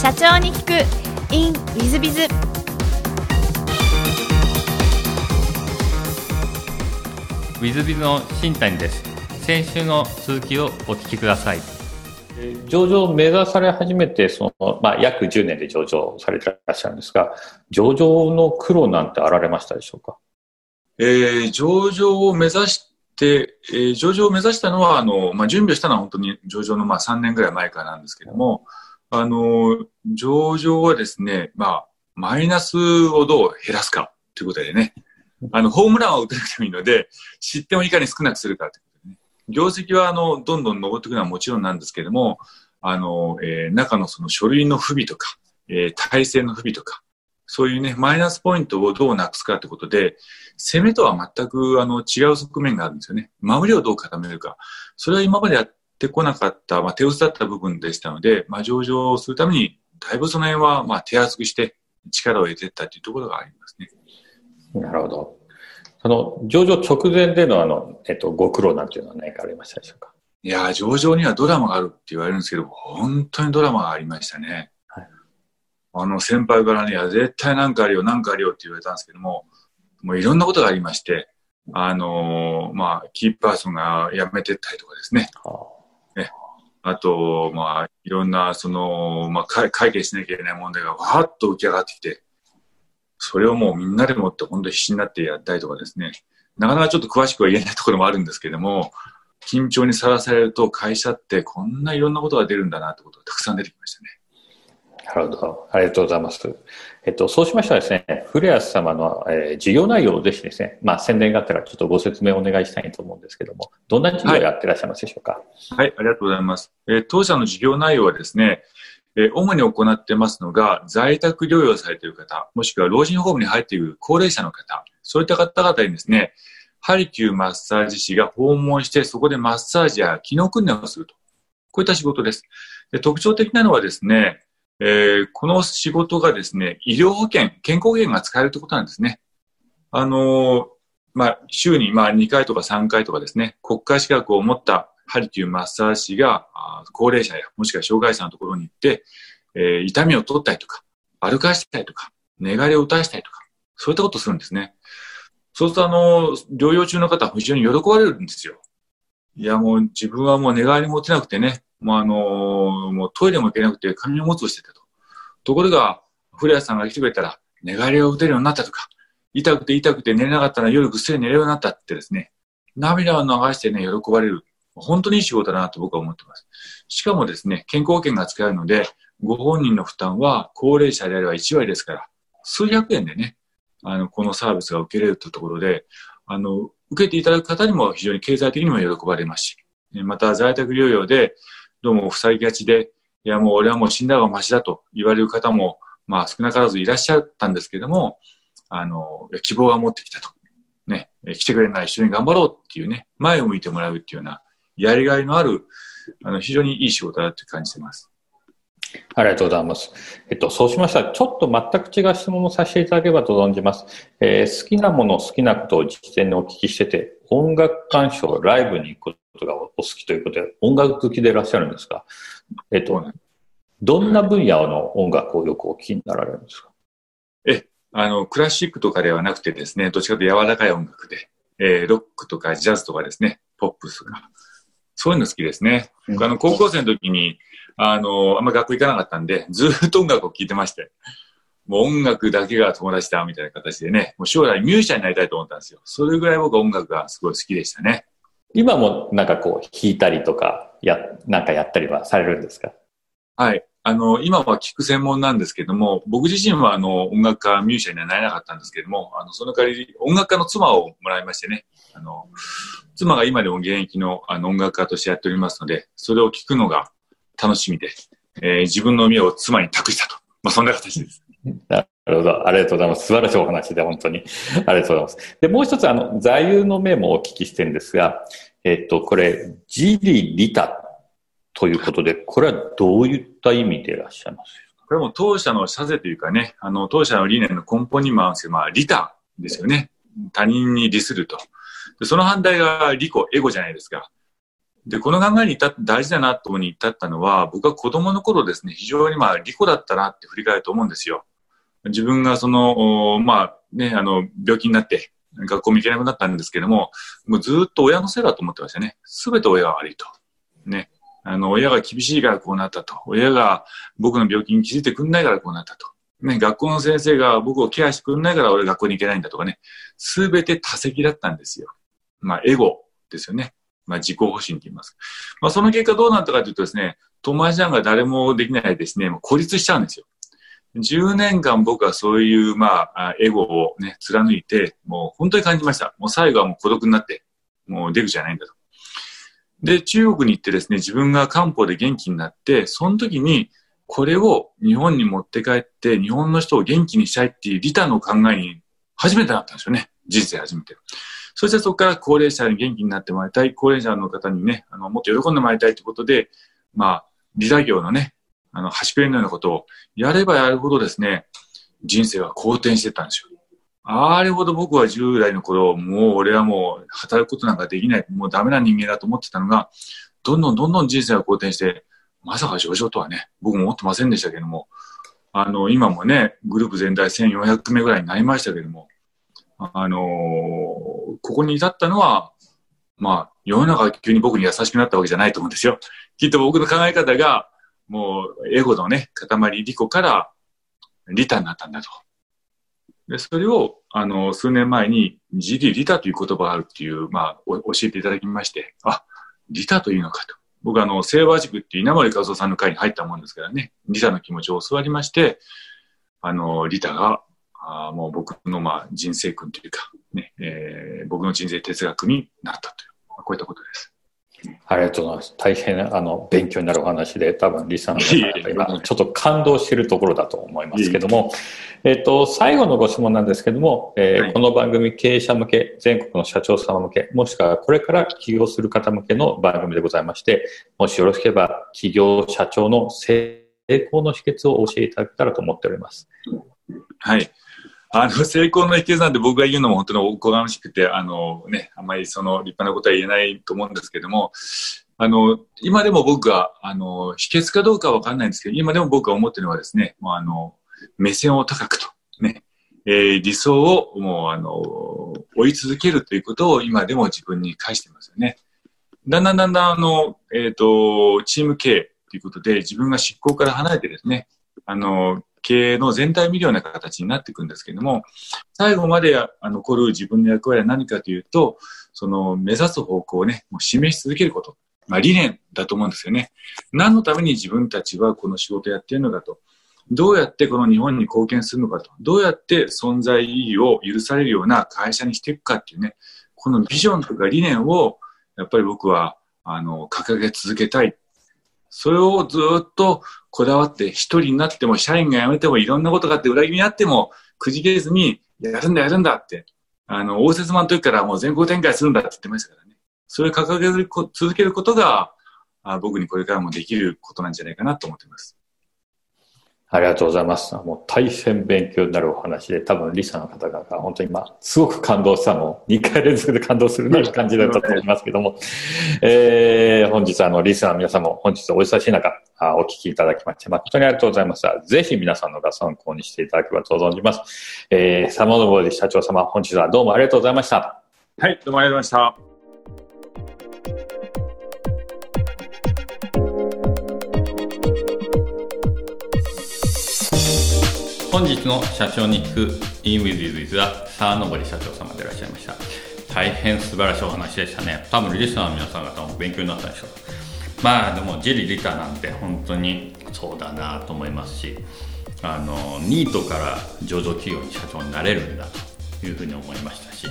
社長に聞く in ウィズビズウィズビズの新谷です。先週の続きをお聞きください。上場を目指され始めて、その、まあ、約10年で上場されてらっしゃるんですが、上場の苦労なんてあられましたでしょうか？えー、上場を目指して、えー上場を目指したのは、あの、まあ、準備をしたのは本当に上場のまあ3年ぐらい前からなんですけども、あの、上場はですね、まあ、マイナスをどう減らすかということでね、あの、ホームランは打たなくてもいいので、失点をいかに少なくするかということでね、業績はあの、どんどん上っていくのはもちろんなんですけども、あの、えー中のその書類の不備とか、えー体制の不備とか、そういうね、マイナスポイントをどうなくすかということで、攻めとは全くあの違う側面があるんですよね。守りをどう固めるか。それは今までやってこなかった、まあ、手薄だった部分でしたので、まあ、上場するために、だいぶその辺はまあ手厚くして力を入れていったというところがありますね。なるほど。その、上場直前でのあの、えっと、ご苦労なんていうのは何かありましたでしょうか？いやー、上場にはドラマがあるって言われるんですけど、本当にドラマがありましたね。はいあの、先輩からね、いや、絶対なんかあるよ、なんかあるよって言われたんですけども、もういろんなことがありまして、あのーまあ、キーパーソンが辞めてったりとかですね。ああと、まあ、いろんな、その、まあ、解決しなきゃいけない問題がわーっと浮き上がってきて、それをもうみんなでもって本当に必死になってやったりとかですね。なかなかちょっと詳しくは言えないところもあるんですけども、緊張にさらされると会社ってこんないろんなことが出るんだなってことがたくさん出てきましたね。なるほど。ありがとうございます。えっと、そうしましたらですね、古谷様の、えー事業内容をぜひですね、まあ、宣伝があったらちょっとご説明をお願いしたいと思うんですけども、どんな事業をやってらっしゃいますでしょうか、はい、ありがとうございます。えー当社の事業内容はですね、えー主に行ってますのが、在宅療養されている方、もしくは老人ホームに入っている高齢者の方、そういった方々にですね、ハリキューマッサージ師が訪問して、そこでマッサージや機能訓練をすると。こういった仕事です。で特徴的なのはですね、えーこの仕事がですね、医療保険、健康保険が使えるということなんですね。あのまあ、週にまあ2回とか3回とかですね、国家資格を持ったハリキューマッサージ師が高齢者やもしくは障害者のところに行って、えー痛みを取ったりとか、歩かしたりとか、寝返りを打たしたりとか、そういったことをするんですね。そうするとあの、療養中の方は非常に喜ばれるんですよ。いやもう自分はもう寝返りも打てなくてね、もうあのもうトイレも行けなくて紙おむつをしてたと。ところが、古谷さんが来てくれたら、寝返りを打てるようになったとか、痛くて痛くて寝れなかったら夜ぐっすり寝れるようになったってですね、涙を流してね、喜ばれる。本当にいい仕事だなと僕は思ってます。しかもですね、健康保険が使えるので、ご本人の負担は高齢者であれば1割ですから、数百円でね、あの、このサービスが受けれるというところで、あの、受けていただく方にも非常に経済的にも喜ばれますし、また在宅療養で、どうも塞ぎがちで、いやもう俺はもう死んだ方がマシだと言われる方も、まあ少なからずいらっしゃったんですけれども、あの、希望が持ってきたと。ね、来てくれない一緒に頑張ろうっていうね、前を向いてもらうっていうような、やりがいのある、あの、非常にいい仕事だと感じてます。ありがとうございます。えっと、そうしましたら、ちょっと全く違う質問をさせていただければと存じます。えー好きなもの、好きなことを実践にお聞きしてて、音楽鑑賞、ライブに行くことがお好きということで、音楽好きでいらっしゃるんですが、えっと、どんな分野の音楽をよくお聞きになられるんですか？あの、クラシックとかではなくてですね、どっちかというと柔らかい音楽で、えーロックとかジャズとかですね、ポップスとか、そういうの好きですね。うん僕あの、高校生の時に、あの、あんま学校行かなかったんで、ずーっと音楽を聴いてまして、もう音楽だけが友達だみたいな形でね、もう将来ミュージシャンになりたいと思ったんですよ。それぐらい僕は音楽がすごい好きでしたね。今もなんかこう、弾いたりとか、や、なんかやったりはされるんですか？はい。あの、今は聞く専門なんですけども、僕自身はあの、音楽家、ミュージシャンにはなれなかったんですけども、あの、その代わり、音楽家の妻をもらいましてね、あの、妻が今でも現役のあの音楽家としてやっておりますので、それを聞くのが楽しみで、えー自分の身を妻に託したと。まあ、そんな形です。な るなるほど。ありがとうございます。素晴らしいお話で、本当に。ありがとうございます。で、もう一つ、あの、座右の銘もお聞きしてるんですが、えっと、これ、ジリリタということで、これはどういった意味でいらっしゃいますこれも当社の社税というかね、あの、当社の理念の根本にもあるんです、まあ、利他ですよね。他人に利すると。でその反対が利己、エゴじゃないですか。で、この考えに至って大事だなと思に至ったのは、僕は子供の頃ですね、非常にまあ、利己だったなって振り返ると思うんですよ。自分がその、まあね、あの、病気になって、学校も行けなくなったんですけども、もうずっと親のせいだと思ってましたね。すべて親が悪いと。ね。あの、親が厳しいからこうなったと。親が僕の病気に気づいてくんないからこうなったと。ね、学校の先生が僕をケアしてくんないから俺学校に行けないんだとかね。すべて多責だったんですよ。まあ、エゴですよね。まあ、自己保身って言います。まあ、その結果どうなったかというとですね、友達なんか誰もできないですね、もう孤立しちゃうんですよ。10年間僕はそういう、まあ、エゴをね、貫いて、もう本当に感じました。もう最後はもう孤独になって、もう出口じゃないんだと。で、中国に行ってですね、自分が漢方で元気になって、その時に、これを日本に持って帰って、日本の人を元気にしたいっていう利他の考えに初めてなったんですよね。人生初めて。そしてそこから高齢者に元気になってもらいたい、高齢者の方にね、あの、もっと喜んでもらいたいということで、まあ、利他業のね、あの、端くれのようなことをやればやるほどですね、人生は好転してたんですよ。あれほど僕は10代の頃、もう俺はもう働くことなんかできない、もうダメな人間だと思ってたのが、どんどんどんどん人生が好転して、まさか上昇とはね、僕も思ってませんでしたけども、あの、今もね、グループ全体1400名ぐらいになりましたけども、あのー、ここに至ったのは、まあ、世の中が急に僕に優しくなったわけじゃないと思うんですよ。きっと僕の考え方が、もう、エゴのね、塊、利己から利他になったんだと。で、それを、あの、数年前に、自利利他という言葉があるっていう、まあ、教えていただきまして、あ、利他というのかと。僕あの、清和塾って稲森和夫さんの会に入ったもんですからね、利他の気持ちを教わりまして、あの、利他があもう僕のまあ人生訓というか、ねえー、僕の人生哲学になったという、こういったことです。ありがとうございます。大変あの勉強になるお話で、多分リさんが今ちょっと感動しているところだと思いますけども、えっと、最後のご質問なんですけども、えー、はい、この番組経営者向け、全国の社長様向け、もしくはこれから起業する方向けの番組でございまして、もしよろしければ、起業社長の成功の秘訣を教えていただけたらと思っております。はい。あの、成功の秘訣なんて僕が言うのも本当におこがましくて、あのね、あまりその立派なことは言えないと思うんですけども、あの、今でも僕が、あの、秘訣かどうかわかんないんですけど、今でも僕が思ってるのはですね、もうあの、目線を高くと、ね、えー、理想をもうあの、追い続けるということを今でも自分に返してますよね。だんだんだんだんあの、えっ、ー、と、チーム経営ということで自分が執行から離れてですね、あの、経営の全体を見るような形になっていくんですけれども、最後まで残る自分の役割は何かというと、その目指す方向をね、もう示し続けること。まあ理念だと思うんですよね。何のために自分たちはこの仕事をやっているのかと。どうやってこの日本に貢献するのかと。どうやって存在意義を許されるような会社にしていくかっていうね、このビジョンとか理念を、やっぱり僕は、あの、掲げ続けたい。それをずっとこだわって一人になっても社員が辞めてもいろんなことがあって裏切りになってもくじけずにやるんだやるんだって、あの、応接間の時からもう全国展開するんだって言ってましたからね。それを掲げ続けることが、僕にこれからもできることなんじゃないかなと思っています。ありがとうございます。もう大変勉強になるお話で、多分リサの方々が本当に今、すごく感動したのを2回連続で感動するな感じだったと思いますけども、えー、本日あの、リスナーの皆さんも本日お忙しい中、お聞きいただきまして、誠にありがとうございました。ぜひ皆さんのご参考にしていただければと存じます。えー、サモノボディ社長様、本日はどうもありがとうございました。はい、どうもありがとうございました。本日の社長に聞く InWithWith は沢登社長様でいらっしゃいました。大変素晴らしいお話でしたね。多分リスナーの皆さん方も勉強になったでしょう。まあでもジリリタなんて本当にそうだなと思いますしあのニートから上場企業に社長になれるんだというふうに思いましたし、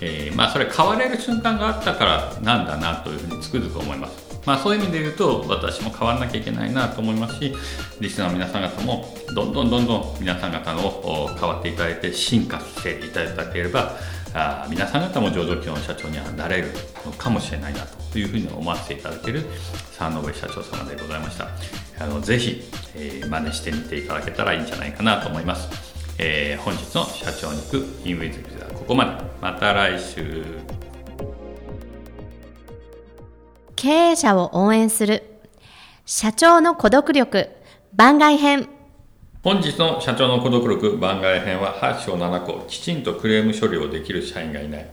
えー、まあそれ変われる瞬間があったからなんだなというふうにつくづく思います。まあ、そういう意味で言うと私も変わらなきゃいけないなと思いますしリスナーの皆さん方もどんどんどんどん皆さん方の変わっていただいて進化していただければあ皆さん方も上場企業の社長にはなれるのかもしれないなというふうに思わせていただける沢上社長様でございました。あのぜひ、えー、真似してみていただけたらいいんじゃないかなと思います、えー、本日の社長に行くインウィズビズはここまで。また来週。経営者を応援する社長の孤独力番外編本日の社長の孤独力番外編は8章7個きちんとクレーム処理をできる社員がいない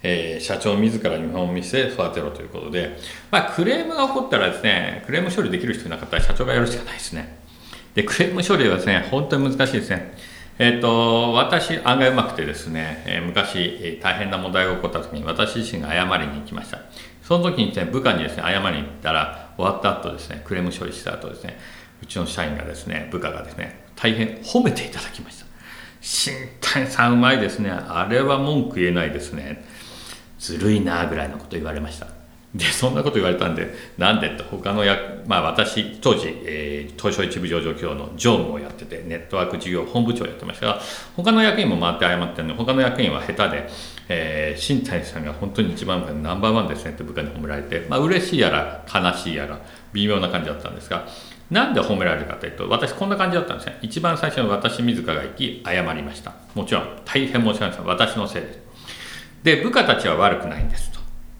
えー、社長自ら日本を見せ育てろということで、まあ、クレームが起こったらですね、クレーム処理できる人いなかったら社長がやるしかないですね。で、クレーム処理はですね、本当に難しいですね。えっ、と、私、案外うまくてですね、え、昔、大変な問題が起こった時に私自身が謝りに行きました。その時にですね、部下にですね、謝りに行ったら、終わった後ですね、クレーム処理した後ですね、うちの社員がですね、部下がですね、大変褒めていただきました。新谷さんうまいですね。あれは文句言えないですね。ずるいなぐらいのこと言われましたでそんなこと言われたんでなんで？と他の役まあ私当時、えー、東証一部上場協の常務をやっててネットワーク事業本部長をやってましたが他の役員も回って謝ってるので他の役員は下手で、えー、新谷さんが本当に一番ナンバーワンですねって部下に褒められて、まあ嬉しいやら悲しいやら微妙な感じだったんですがなんで褒められるかというと私こんな感じだったんですね。一番最初に私自らが行き謝りました。もちろん大変申し訳ないです。私のせいです。で部下たちは悪くないんですと。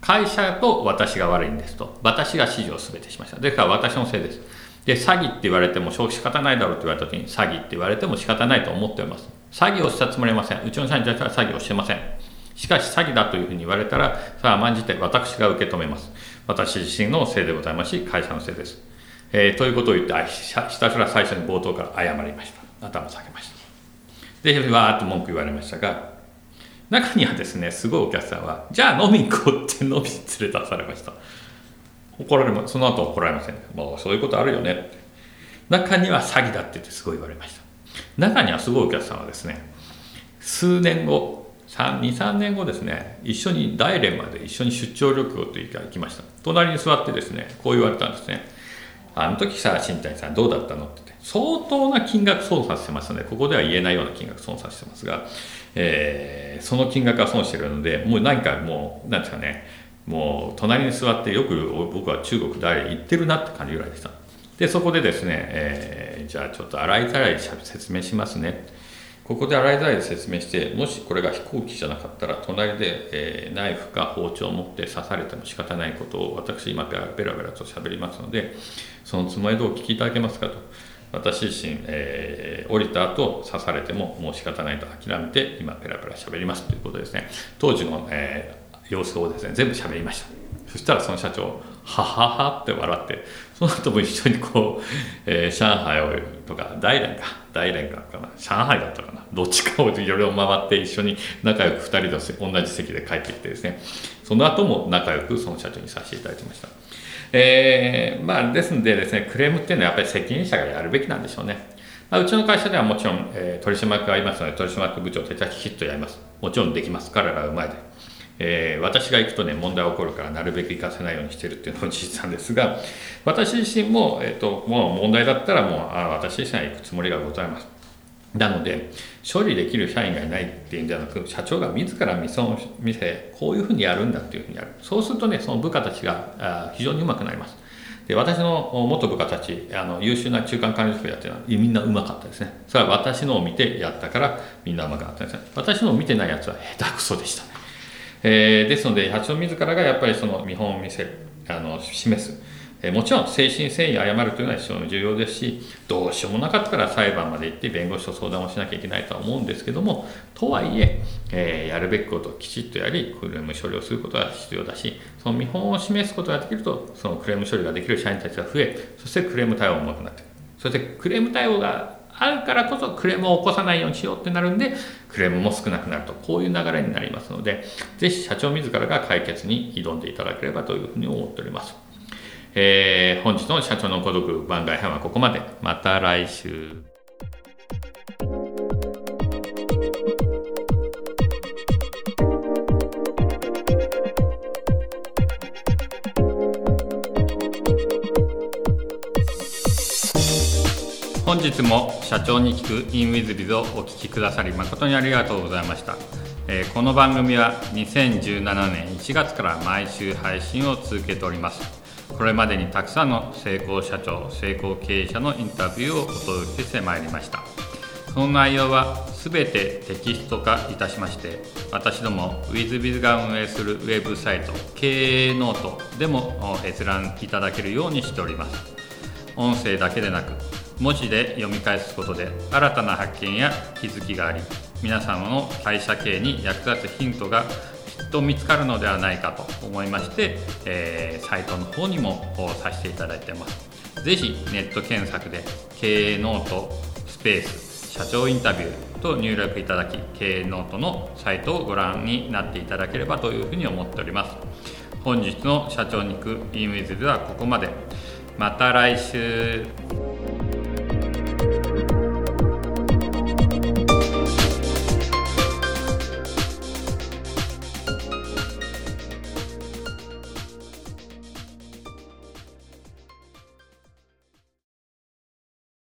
会社と私が悪いんですと。私が指示を全てしました。ですから私のせいです。で詐欺って言われても仕方ないだろうって言われた時に詐欺って言われても仕方ないと思っております。詐欺をしたつもりはません。うちの社員たちは詐欺をしてません。しかし詐欺だというふうに言われたらさあ甘んじて私が受け止めます。私自身のせいでございますし会社のせいです、えー、ということを言ってひたすら最初に冒頭から謝りました。頭下げました。でわーっと文句言われましたが中にはですねすごいお客さんはじゃあ飲み行こうって飲み連れ出されました。怒られまその後怒られません。もうそういうことあるよね。って中には詐欺だって言ってすごい言われました。中にはすごいお客さんはですね数年後23年後ですね一緒に大連まで一緒に出張旅行というか行きました。隣に座ってですねこう言われたんですね。あの時さ新谷さんどうだったのってって。相当な金額操作してますのでここでは言えないような金額操作してますが。えー、その金額は損してるのでもう何かもうなんですかね。もう隣に座ってよく僕は中国誰行ってるなって感じぐらいでした。でそこでですね、えー、じゃあちょっと洗いざらい説明しますね。ここで洗いざらいで説明してもしこれが飛行機じゃなかったら隣で、えー、ナイフか包丁を持って刺されても仕方ないことを私今ベラベラと喋りますのでそのつもりでお聞きいただけますかと。私自身、えー、降りた後刺されてももう仕方ないと諦めて今ペラペラ喋りますということですね。当時の、えー、様子をですね全部喋りました。そしたらその社長はははって笑ってその後も一緒にこう、えー、上海をとか大連か大連かかな上海だったかな。どっちかをいろいろ回って一緒に仲良く2人で同じ席で帰ってきてですね。その後も仲良くその社長にさせていただいてました。えー、まあ、ですのでですね、クレームっていうのはやっぱり責任者がやるべきなんでしょうね。まあ、うちの会社ではもちろん、えー、取締役がいますので、取締役部長ときちっとやります。もちろんできます。彼らはうまいで。えー、私が行くとね、問題起こるからなるべく行かせないようにしてるっていうのも事実なんですが、私自身も、えっ、と、もう問題だったらもう、あ私自身は行くつもりがございます。なので、処理できる社員がいないっていうんじゃなく、社長が自ら見せ、こういうふうにやるんだっていうふうにやる。そうするとね、その部下たちが非常にうまくなります。で私の元部下たちあの優秀な中間管理職やってるのはみんなうまかったですねそれは私のを見てやったからみんなうまくなったんですね私のを見てないやつは下手くそでしたね、えー、ですので社長自らがやっぱりその見本を見せるあの示すえもちろん誠心誠意謝るというのは非常に重要ですしどうしようもなかったら裁判まで行って弁護士と相談をしなきゃいけないとは思うんですけどもとはいええー、やるべきことをきちっとやりクレーム処理をすることが必要だしその見本を示すことができるとそのクレーム処理ができる社員たちが増えそしてクレーム対応もうまくなってそしてクレーム対応があるからこそクレームを起こさないようにしようってなるんでクレームも少なくなるとこういう流れになりますのでぜひ社長自らが解決に挑んでいただければというふうに思っております。えー、本日の社長の孤独番外編はここまで。また来週。本日も社長に聞く in with biz をお聞きくださり誠にありがとうございました。えこの番組は2017年1月から毎週配信を続けております。これまでにたくさんの成功社長成功経営者のインタビューをお届けしてまいりました。その内容はすべてテキスト化いたしまして私ども WizBiz が運営するウェブサイト経営ノートでも閲覧いただけるようにしております。音声だけでなく文字で読み返すことで新たな発見や気づきがあり皆様の会社経営に役立つヒントがきっと見つかるのではないかと思いまして、えー、サイトの方にもさせていただいてます。ぜひネット検索で経営ノートスペース社長インタビューと入力いただき経営ノートのサイトをご覧になっていただければというふうに思っております。本日の社長に聞く e メールではここまで。また来週。